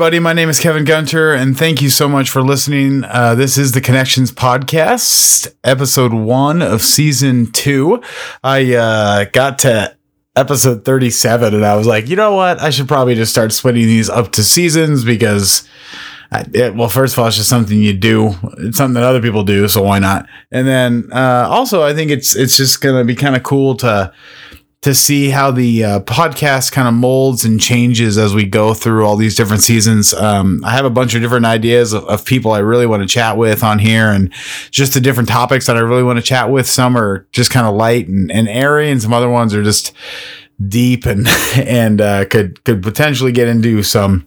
Everybody. My name is Kevin Gunter, and thank you so much for listening. Uh, this is the Connections Podcast, episode one of season two. I uh, got to episode 37, and I was like, you know what? I should probably just start splitting these up to seasons because. I, it, well, first of all, it's just something you do. It's something that other people do, so why not? And then uh, also, I think it's it's just gonna be kind of cool to to see how the uh, podcast kind of molds and changes as we go through all these different seasons. Um, I have a bunch of different ideas of, of, people I really want to chat with on here and just the different topics that I really want to chat with. Some are just kind of light and, and airy, and some other ones are just deep and and uh, could could potentially get into some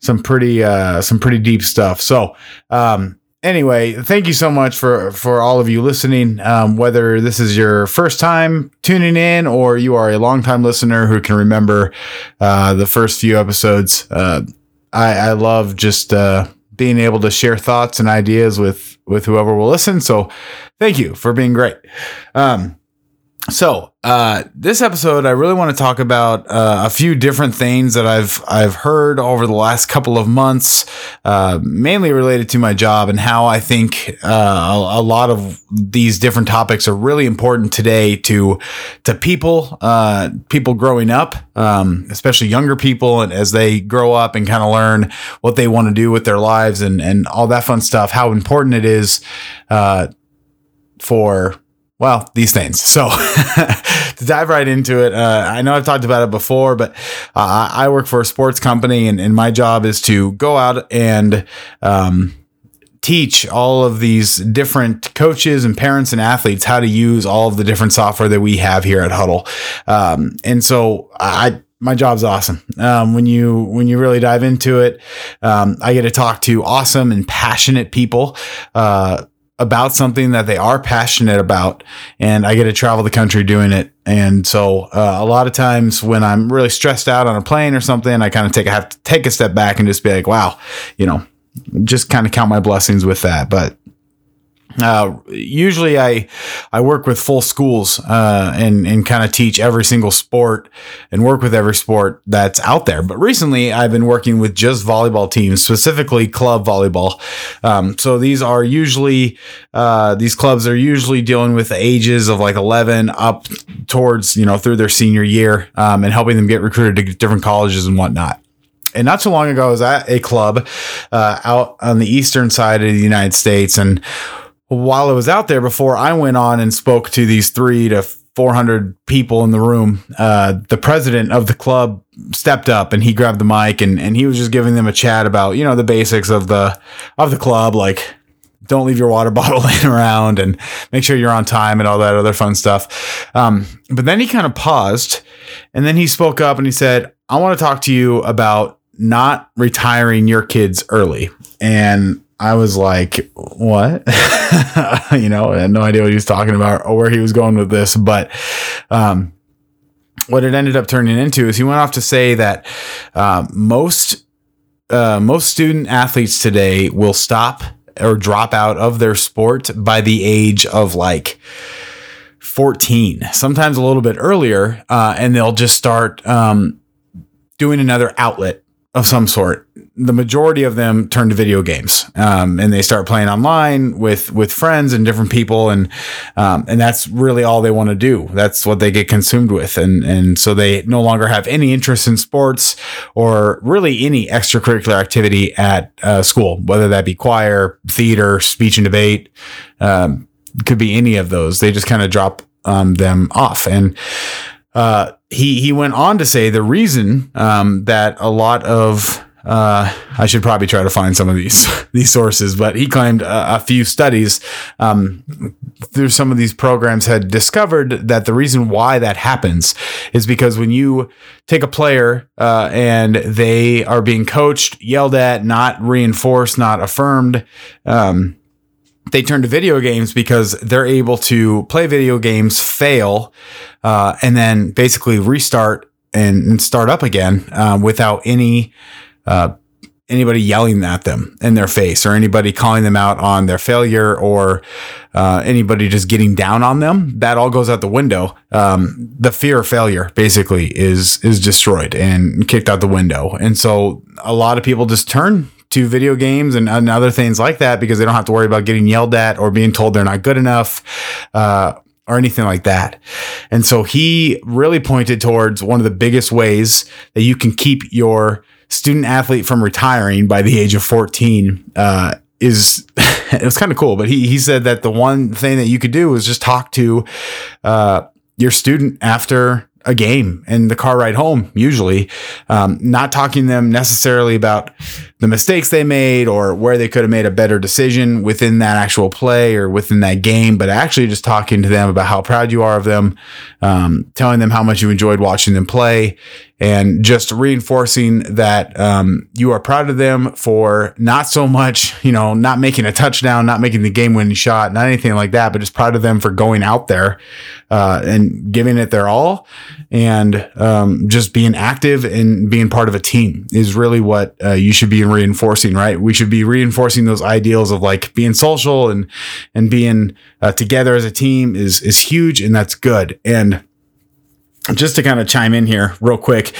some pretty uh, some pretty deep stuff. So um, anyway, thank you so much for for all of you listening. Um, whether this is your first time tuning in or you are a longtime listener who can remember uh, the first few episodes, uh, I, I love just uh, being able to share thoughts and ideas with with whoever will listen. So, thank you for being great. Um, so uh, this episode, I really want to talk about uh, a few different things that I've I've heard over the last couple of months, uh, mainly related to my job and how I think uh, a, a, lot of these different topics are really important today to to people, uh, people growing up, um, especially younger people, and as they grow up and kind of learn what they want to do with their lives and and all that fun stuff. How important it is uh, for well, these things. So to dive right into it, uh, I know I've talked about it before, but uh, I work for a sports company, and, and, my job is to go out and um, teach all of these different coaches and parents and athletes how to use all of the different software that we have here at Hudl. Um, and so I my job's awesome. Um, when you when you really dive into it, um, I get to talk to awesome and passionate people. Uh, about something that they are passionate about and I get to travel the country doing it. And so uh, a lot of times when I'm really stressed out on a plane or something, I kind of take I have to take a step back and just be like, wow, you know, just kind of count my blessings with that. But uh, usually I I work with full schools uh, and and kind of teach every single sport and work with every sport that's out there. But recently I've been working with just volleyball teams, specifically club volleyball. Um, so these are usually uh, these clubs are usually dealing with the ages of like 11 up towards you know through their senior year um, and helping them get recruited to different colleges and whatnot. And not so long ago, I was at a club uh, out on the eastern side of the United States and while I was out there before I went on and spoke to these three to 400 people in the room, uh, the president of the club stepped up and he grabbed the mic and, and he was just giving them a chat about, you know, the basics of the, of the club, like don't leave your water bottle laying around and make sure you're on time and all that other fun stuff. Um, but then he kind of paused and then he spoke up and he said, I want to talk to you about not retiring your kids early. And I was like, what? you know, I had no idea what he was talking about or where he was going with this. But um, what it ended up turning into is he went off to say that uh, most uh, most student athletes today will stop or drop out of their sport by the age of like 14, sometimes a little bit earlier, uh, and they'll just start um, doing another outlet of some sort. The majority of them turn to video games, um, and they start playing online with with friends and different people, and um, and that's really all they want to do. That's what they get consumed with, and and so they no longer have any interest in sports or really any extracurricular activity at uh, school, whether that be choir, theater, speech and debate, um, could be any of those. They just kind of drop um, them off, and uh, he he went on to say the reason um, that a lot of uh, I should probably try to find some of these these sources, but he claimed a, a few studies um, through some of these programs had discovered that the reason why that happens is because when you take a player uh, and they are being coached, yelled at, not reinforced, not affirmed. Um, they turn to video games because they're able to play video games, fail, uh, and then basically restart and, and start up again um, without any uh, anybody yelling at them in their face or anybody calling them out on their failure or uh, anybody just getting down on them. That all goes out the window. Um, the fear of failure basically is is destroyed and kicked out the window. And so a lot of people just turn to video games and, and other things like that because they don't have to worry about getting yelled at or being told they're not good enough. Uh, or anything like that. And so he really pointed towards one of the biggest ways that you can keep your student athlete from retiring by the age of 14 uh, is it was kind of cool but he, he said that the one thing that you could do was just talk to uh, your student after a game and the car ride home usually. Um, not talking to them necessarily about the mistakes they made or where they could have made a better decision within that actual play or within that game but actually just talking to them about how proud you are of them um, telling them how much you enjoyed watching them play and just reinforcing that um, you are proud of them for not so much, you know, not making a touchdown, not making the game winning shot, not anything like that, but just proud of them for going out there uh, and giving it their all and um, just being active and being part of a team is really what uh, you should be reinforcing, right? We should be reinforcing those ideals of like being social and and being uh, together as a team is is huge and that's good and just to kind of chime in here real quick.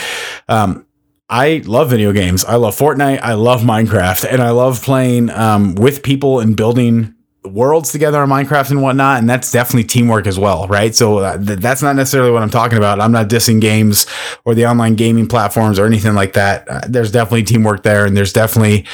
Um, I love video games. I love Fortnite. I love Minecraft, and I love playing um, with people and building worlds together on Minecraft and whatnot. And that's definitely teamwork as well, right? So uh, th- that's not necessarily what I'm talking about. I'm not dissing games or the online gaming platforms or anything like that. Uh, there's definitely teamwork there, and there's definitely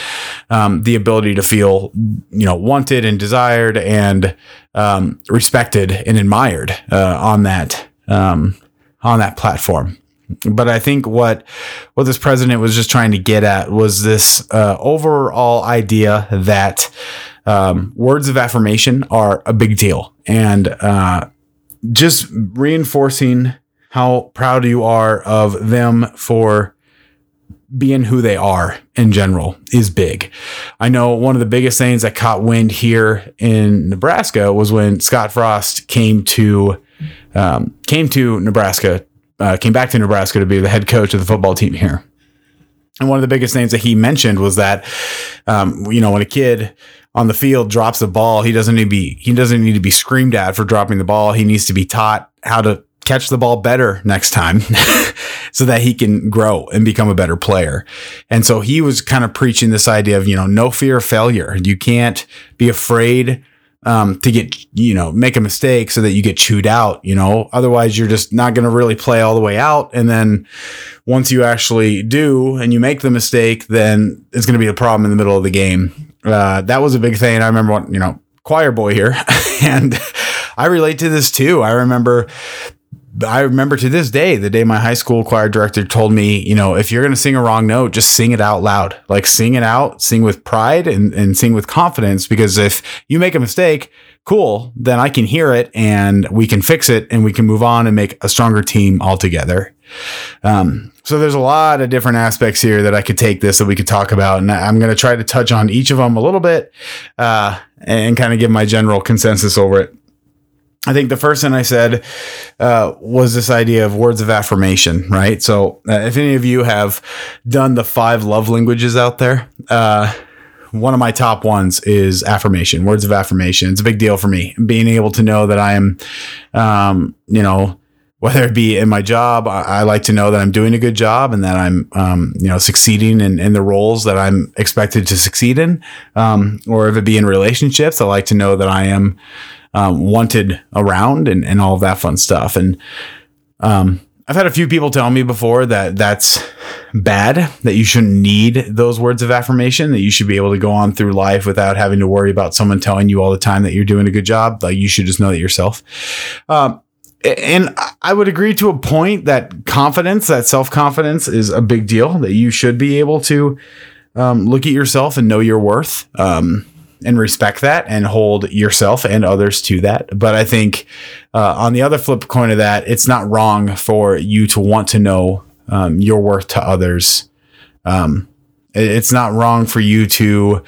um, the ability to feel, you know, wanted and desired and um, respected and admired uh, on that. Um, on that platform. But I think what what this president was just trying to get at was this uh, overall idea that um, words of affirmation are a big deal, and uh, just reinforcing how proud you are of them for being who they are in general is big. I know one of the biggest things that caught wind here in Nebraska was when Scott Frost came to um, came to Nebraska, uh, came back to Nebraska to be the head coach of the football team here. And one of the biggest things that he mentioned was that, um, you know, when a kid on the field drops a ball, he doesn't need to be he doesn't need to be screamed at for dropping the ball. He needs to be taught how to catch the ball better next time so that he can grow and become a better player. And so he was kind of preaching this idea of, you know, no fear of failure. You can't be afraid um, to get you know make a mistake so that you get chewed out you know? Otherwise you're just not going to really play all the way out. And then once you actually do and you make the mistake then it's going to be a problem in the middle of the game. Uh, that was a big thing. I remember what you know choir boy here. And i relate to this too. I remember I remember to this day, the day my high school choir director told me, you know, if you're going to sing a wrong note, just sing it out loud. Like sing it out, sing with pride and, and sing with confidence. Because if you make a mistake, cool, then I can hear it and we can fix it and we can move on and make a stronger team altogether. Um, so there's a lot of different aspects here that I could take this that we could talk about. And I'm going to try to touch on each of them a little bit uh, and kind of give my general consensus over it. I think the first thing I said uh, was this idea of words of affirmation, right? So, uh, if any of you have done the five love languages out there, uh, one of my top ones is affirmation, words of affirmation. It's a big deal for me. Being able to know that I am, um, you know, whether it be in my job, I, I, like to know that I'm doing a good job and that I'm, um, you know, succeeding in, in the roles that I'm expected to succeed in. Um, or if it be in relationships, I like to know that I am, um, wanted around and, and all of that fun stuff. And um, I've had a few people tell me before that that's bad, that you shouldn't need those words of affirmation, that you should be able to go on through life without having to worry about someone telling you all the time that you're doing a good job. Like you should just know that yourself. Um, and I would agree to a point that confidence, that self confidence is a big deal, that you should be able to um, look at yourself and know your worth. Um, and respect that and hold yourself and others to that. But I think uh, on the other flip coin of that, it's not wrong for you to want to know um, your worth to others. Um, it's not wrong for you to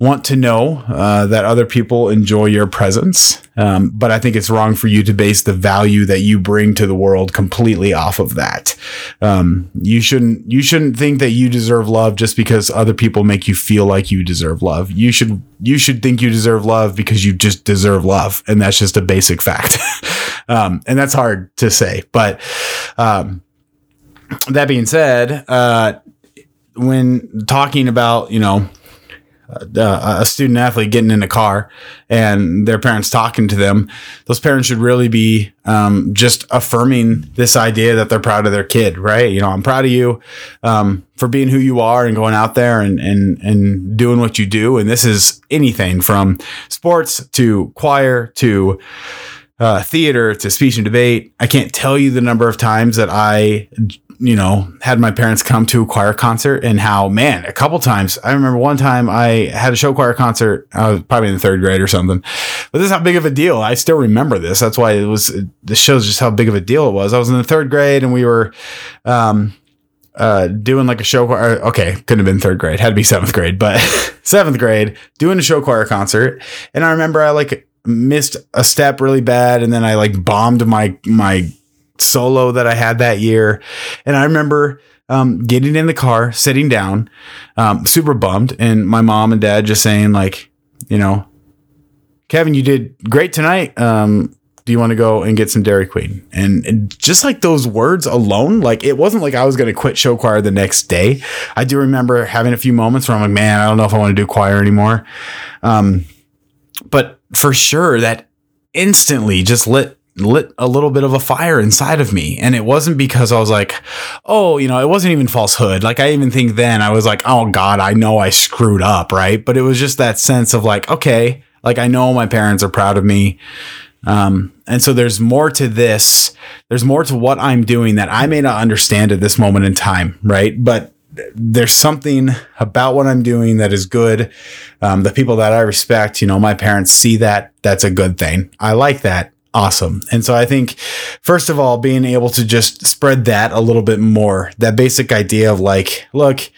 want to know uh, that other people enjoy your presence. Um, but I think it's wrong for you to base the value that you bring to the world completely off of that. Um, you shouldn't you shouldn't think that you deserve love just because other people make you feel like you deserve love. You should you should think you deserve love because you just deserve love, and that's just a basic fact. um, and that's hard to say, but um, that being said, uh, when talking about, you know, a student athlete getting in a car and their parents talking to them, those parents should really be um, just affirming this idea that they're proud of their kid, right? You know, I'm proud of you um, for being who you are and going out there and and and doing what you do. And this is anything from sports to choir to uh, theater to speech and debate. I can't tell you the number of times that I you know, had my parents come to a choir concert and how, man, a couple times. I remember one time I had a show choir concert. I was probably in the third grade or something. But this is how big of a deal. I still remember this. That's why it was, this shows just how big of a deal it was. I was in the third grade and we were, um, uh, doing like a show choir. Okay, couldn't have been third grade. Had to be seventh grade, but seventh grade doing a show choir concert. And I remember I like missed a step really bad, and then I like bombed my my solo that I had that year. And I remember um, getting in the car, sitting down, um, super bummed, and my mom and dad just saying, like, you know, Kevin, you did great tonight. Um, do you want to go and get some Dairy Queen? And, and, just like those words alone, like it wasn't like I was going to quit show choir the next day. I do remember having a few moments where I'm like, man, I don't know if I want to do choir anymore. Um, but for sure, that instantly just lit lit a little bit of a fire inside of me. And it wasn't because I was like, oh, you know, it wasn't even falsehood. Like I even think then I was like, oh God, I know I screwed up, right? But it was just that sense of like, okay, like I know my parents are proud of me. Um, and so there's more to this. There's more to what I'm doing that I may not understand at this moment in time, right? But there's something about what I'm doing that is good. Um, the people that I respect, you know, my parents see that. That's a good thing. I like that awesome. And so I think, first of all, being able to just spread that a little bit more, that basic idea of like, look,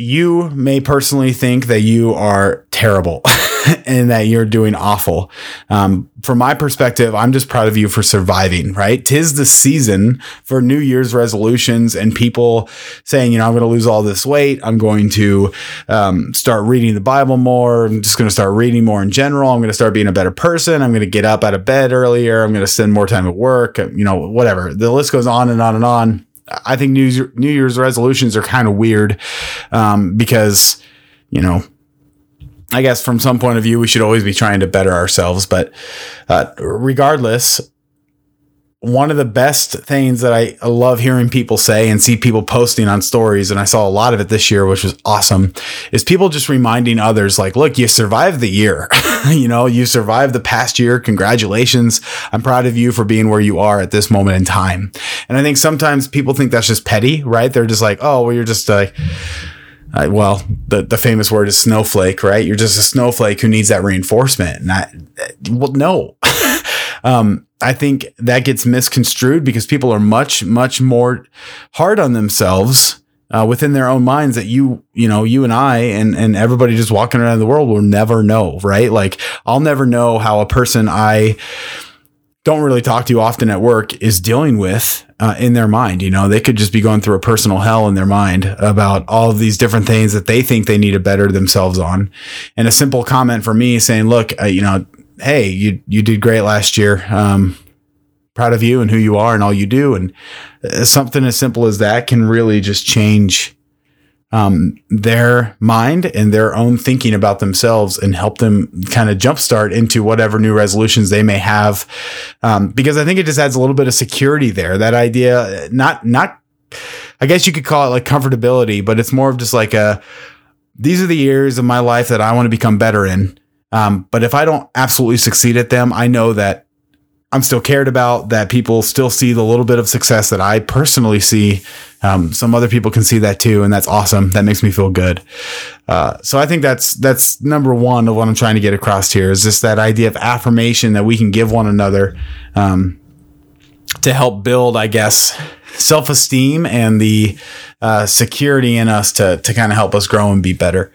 you may personally think that you are terrible and that you're doing awful. Um, from my perspective, I'm just proud of you for surviving, right? Tis the season for New Year's resolutions and people saying, you know, I'm going to lose all this weight. I'm going to um, start reading the Bible more. I'm just going to start reading more in general. I'm going to start being a better person. I'm going to get up out of bed earlier. I'm going to spend more time at work, you know, whatever. The list goes on and on and on. I think New Year's, New Year's resolutions are kind of weird um, because, you know, I guess from some point of view, we should always be trying to better ourselves. But uh, regardless, one of the best things that I love hearing people say and see people posting on stories, and I saw a lot of it this year, which was awesome, is people just reminding others, like, look, you survived the year. you know, you survived the past year. Congratulations. I'm proud of you for being where you are at this moment in time. And I think sometimes people think that's just petty, right? They're just like, oh, well, you're just like, uh, well, the, the famous word is snowflake, right? You're just a snowflake who needs that reinforcement. And I, well, no. um, I think that gets misconstrued because people are much, much more hard on themselves uh, within their own minds that you, you know, you and I and, and everybody just walking around the world will never know, right? Like I'll never know how a person I, don't really talk to often at work is dealing with uh, in their mind. You know, they could just be going through a personal hell in their mind about all of these different things that they think they need to better themselves on. And a simple comment from me saying, "Look, uh, you know, hey, you you did great last year. Um, proud of you and who you are and all you do." And uh, something as simple as that can really just change um, their mind and their own thinking about themselves and help them kind of jumpstart into whatever new resolutions they may have. Um, because I think it just adds a little bit of security there. That idea, not, not, I guess you could call it like comfortability, but it's more of just like a, these are the years of my life that I want to become better in. Um, but if I don't absolutely succeed at them, I know that I'm still cared about, that people still see the little bit of success that I personally see. Um, some other people can see that too, and that's awesome. That makes me feel good. Uh, so I think that's that's number one of what I'm trying to get across here is just that idea of affirmation that we can give one another um, to help build, I guess, self esteem and the uh, security in us to to kind of help us grow and be better.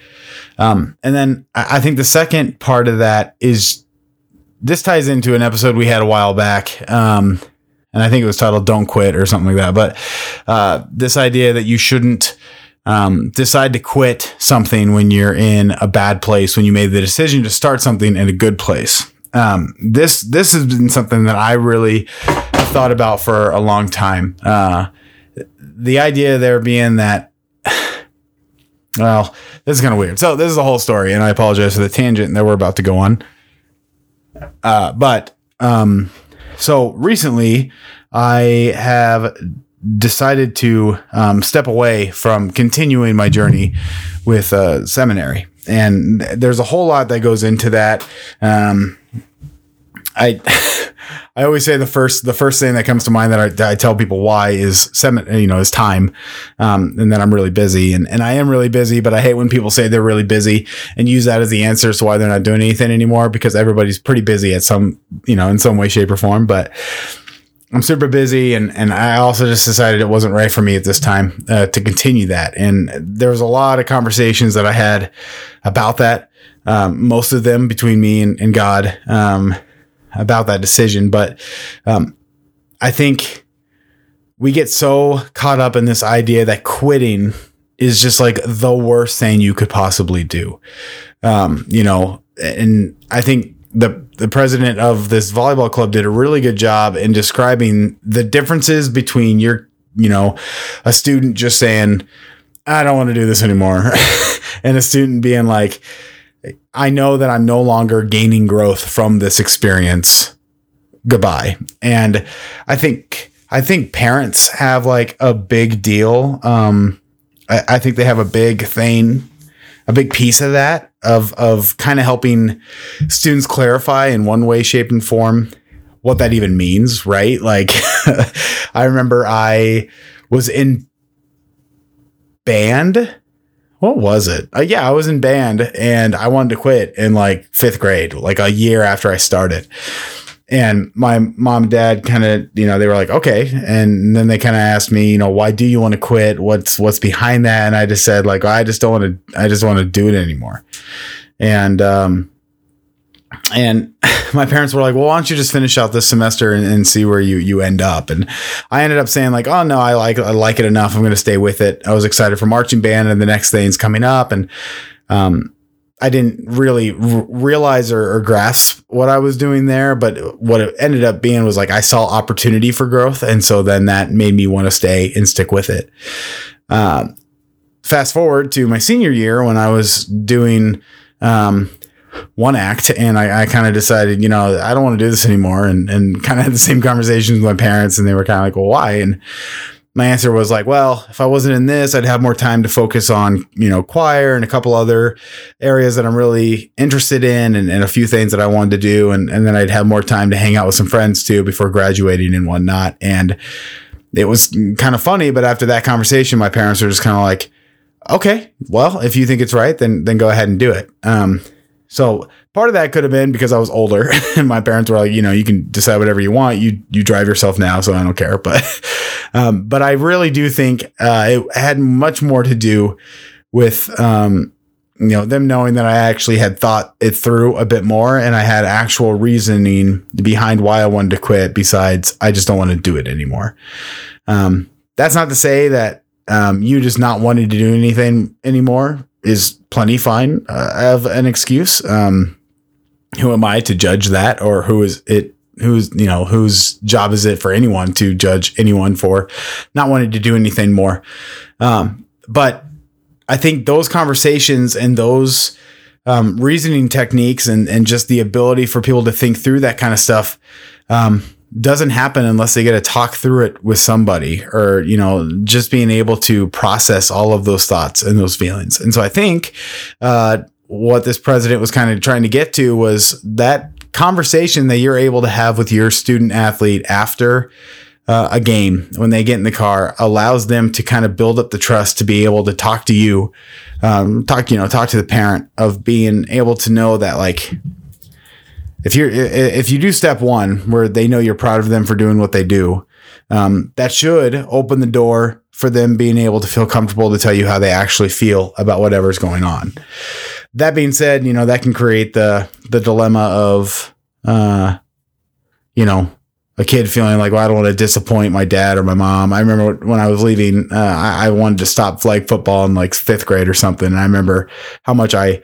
Um, and then I think the second part of that is this ties into an episode we had a while back. Um, and I think it was titled "Don't Quit" or something like that. But uh, this idea that you shouldn't um, decide to quit something when you're in a bad place, when you made the decision to start something in a good place. Um, this this has been something that I really have thought about for a long time. Uh, the idea there being that well, this is kind of weird. So this is the whole story, and I apologize for the tangent that we're about to go on. Uh, but um, so recently, I have decided to um, step away from continuing my journey with uh, seminary, and there's a whole lot that goes into that. Um, I I always say the first the first thing that comes to mind that I, that I tell people why is seven you know is time, um, and then I'm really busy and and I am really busy, but I hate when people say they're really busy and use that as the answer to why they're not doing anything anymore because everybody's pretty busy at some you know in some way shape or form, but. I'm super busy, and and I also just decided it wasn't right for me at this time uh, to continue that. And there was a lot of conversations that I had about that. Um, most of them between me and, and God. Um, about that decision, but um, I think we get so caught up in this idea that quitting is just like the worst thing you could possibly do. Um, you know, and I think the the president of this volleyball club did a really good job in describing the differences between your, you know, a student just saying, I don't want to do this anymore, and a student being like, I know that I'm no longer gaining growth from this experience. Goodbye. And I think I think parents have like a big deal. Um, I, I think they have a big thing, a big piece of that of of kind of helping students clarify in one way, shape, and form what that even means, right? Like I remember I was in band what was it? Uh, yeah, I was in band and I wanted to quit in like fifth grade, like a year after I started. And my mom and dad kind of, you know, they were like, okay. And then they kind of asked me, you know, why do you want to quit? What's what's behind that? And I just said, like, I just don't want to, I just want to do it anymore. And um, and my parents were like, "Well, why don't you just finish out this semester and, and, see where you you end up?" And I ended up saying like, "Oh no, I like I like it enough. I'm going to stay with it." I was excited for marching band and the next thing's coming up, and um, I didn't really r- realize or, or, grasp what I was doing there. But what it ended up being was like I saw opportunity for growth, and so then that made me want to stay and stick with it. Uh, fast forward to my senior year when I was doing. Um, one act and I, I kind of decided, you know, I don't want to do this anymore and, and kind of had the same conversations with my parents and they were kind of like, well, why? And my answer was like, well, if I wasn't in this, I'd have more time to focus on, you know, choir and a couple other areas that I'm really interested in and, and a few things that I wanted to do. And, and then I'd have more time to hang out with some friends too before graduating and whatnot. And it was kind of funny, but after that conversation, my parents were just kind of like, okay, well, if you think it's right, then, then go ahead and do it. Um, so part of that could have been because I was older and my parents were like, you know, you can decide whatever you want. You you drive yourself now, so I don't care. But um, but I really do think uh, it had much more to do with um, you know them knowing that I actually had thought it through a bit more and I had actual reasoning behind why I wanted to quit. Besides, I just don't want to do it anymore. Um, that's not to say that um, you just not wanting to do anything anymore is plenty fine uh, of an excuse. Um, who am I to judge that, or who is it? Who's you know whose job is it for anyone to judge anyone for not wanting to do anything more? Um, but I think those conversations and those um, reasoning techniques and and just the ability for people to think through that kind of stuff um, doesn't happen unless they get to talk through it with somebody or you know just being able to process all of those thoughts and those feelings. And so i think uh, what this president was kind of trying to get to was that conversation that you're able to have with your student athlete after uh, a game when they get in the car allows them to kind of build up the trust to be able to talk to you um, talk you know talk to the parent of being able to know that like if you're if you do step one where they know you're proud of them for doing what they do, um, that should open the door for them being able to feel comfortable to tell you how they actually feel about whatever's going on. That being said, you know that can create the the dilemma of, uh, you know, a kid feeling like, well, I don't want to disappoint my dad or my mom. I remember when I was leaving, uh, I, I wanted to stop flag football in like fifth grade or something. And I remember how much I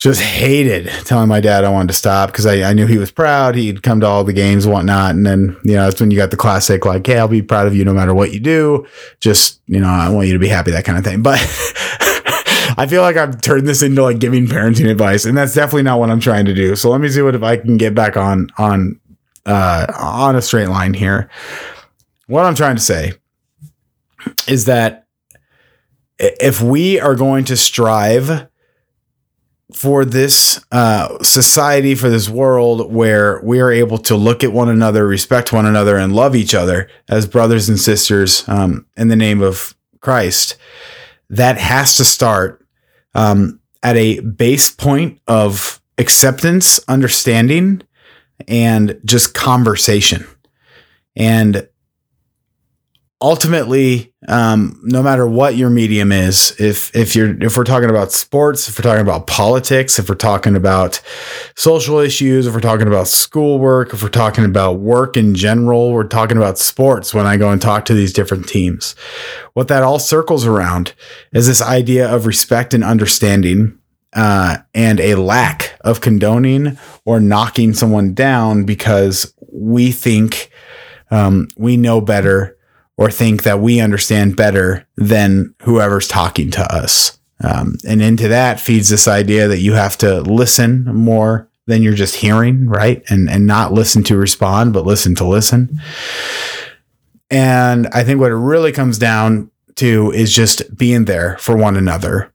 just hated telling my dad I wanted to stop because I, I knew he was proud. He'd come to all the games and whatnot. And then, you know, that's when you got the classic, like, hey, I'll be proud of you no matter what you do. Just, you know, I want you to be happy, that kind of thing. But I feel like I've turned this into like giving parenting advice, and that's definitely not what I'm trying to do. So let me see what if I can get back on on uh, on a straight line here. What I'm trying to say is that if we are going to strive for this uh, society, for this world where we are able to look at one another, respect one another, and love each other as brothers and sisters um, in the name of Christ, that has to start um, at a base point of acceptance, understanding, and just conversation. And ultimately, um, no matter what your medium is, if if you're if we're talking about sports, if we're talking about politics, if we're talking about social issues, if we're talking about schoolwork, if we're talking about work in general, we're talking about sports when I go and talk to these different teams. What that all circles around is this idea of respect and understanding. Uh, and a lack of condoning or knocking someone down because we think um, we know better or think that we understand better than whoever's talking to us. Um, and into that feeds this idea that you have to listen more than you're just hearing, right? And and not listen to respond, but listen to listen. And I think what it really comes down to is just being there for one another.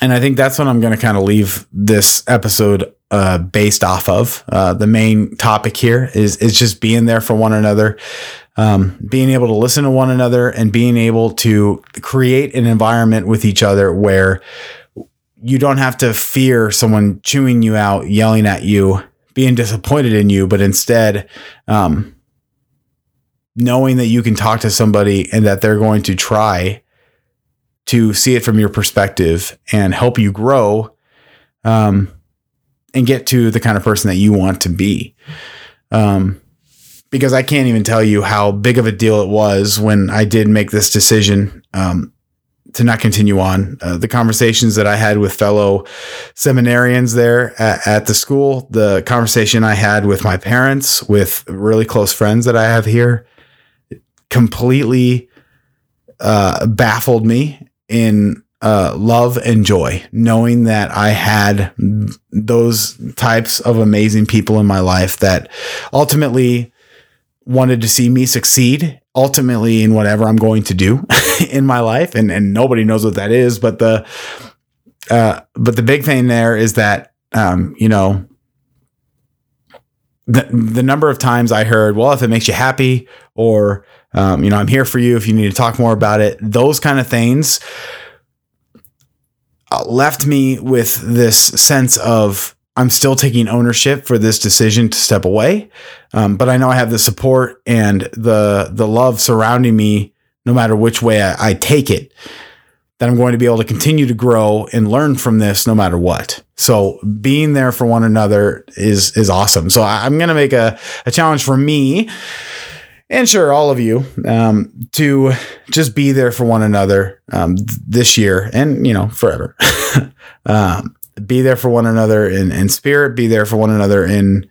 And I think that's what I'm going to kind of leave this episode uh, based off of. Uh, the main topic here is is just being there for one another, um, being able to listen to one another and being able to create an environment with each other where you don't have to fear someone chewing you out, yelling at you, being disappointed in you, but instead, um, knowing that you can talk to somebody and that they're going to try to see it from your perspective and help you grow um, and get to the kind of person that you want to be. Um, because I can't even tell you how big of a deal it was when I did make this decision um, to not continue on. Uh, the conversations that I had with fellow seminarians there at, at, the school, the conversation I had with my parents, with really close friends that I have here, completely uh, baffled me in uh, love and joy, knowing that I had those types of amazing people in my life that ultimately wanted to see me succeed ultimately in whatever I'm going to do in my life. And, and nobody knows what that is. But the, uh, but the big thing there is that, um, you know, the, the number of times I heard, well, if it makes you happy or, um, you know, I'm here for you if you need to talk more about it, those kind of things uh, left me with this sense of I'm still taking ownership for this decision to step away. Um, but I know I have the support and the the love surrounding me, no matter which way I, I take it. That I'm going to be able to continue to grow and learn from this, no matter what. So being there for one another is is awesome. So I, am going to make a a challenge for me and sure all of you um, to just be there for one another um, th- this year and you know forever um, be there for one another in, in spirit, be there for one another in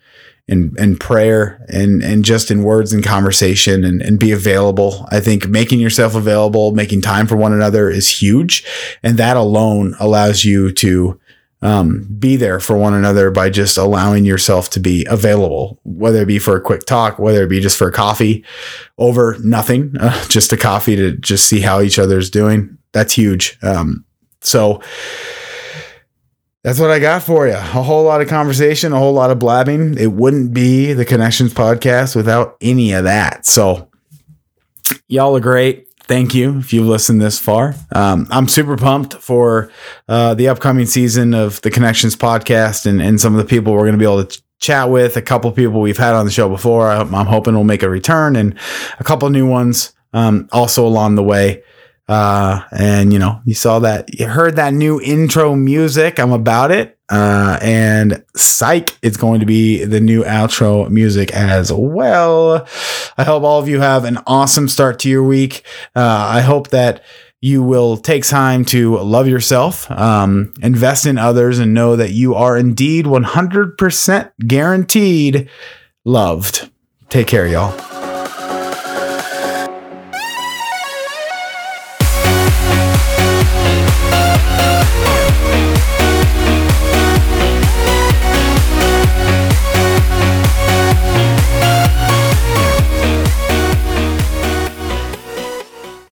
in in prayer and and just in words and conversation and, and be available. I think making yourself available, making time for one another is huge. And that alone allows you to um, be there for one another by just allowing yourself to be available, whether it be for a quick talk, whether it be just for a coffee over nothing, uh, just a coffee to just see how each other's doing. That's huge. Um, so, that's what I got for you. A whole lot of conversation, a whole lot of blabbing. It wouldn't be the Connections podcast without any of that. So, y'all are great. Thank you if you've listened this far. Um, I'm super pumped for uh, the upcoming season of the Connections podcast and, and some of the people we're going to be able to chat with. A couple people we've had on the show before. I, am hoping we'll make a return and a couple new ones um, also along the way. Uh, and you know, you saw that, you heard that new intro music. I'm about it. Uh, and psych, it's going to be the new outro music as well. I hope all of you have an awesome start to your week. Uh, I hope that you will take time to love yourself, um, invest in others, and know that you are indeed 100% guaranteed loved. Take care, y'all.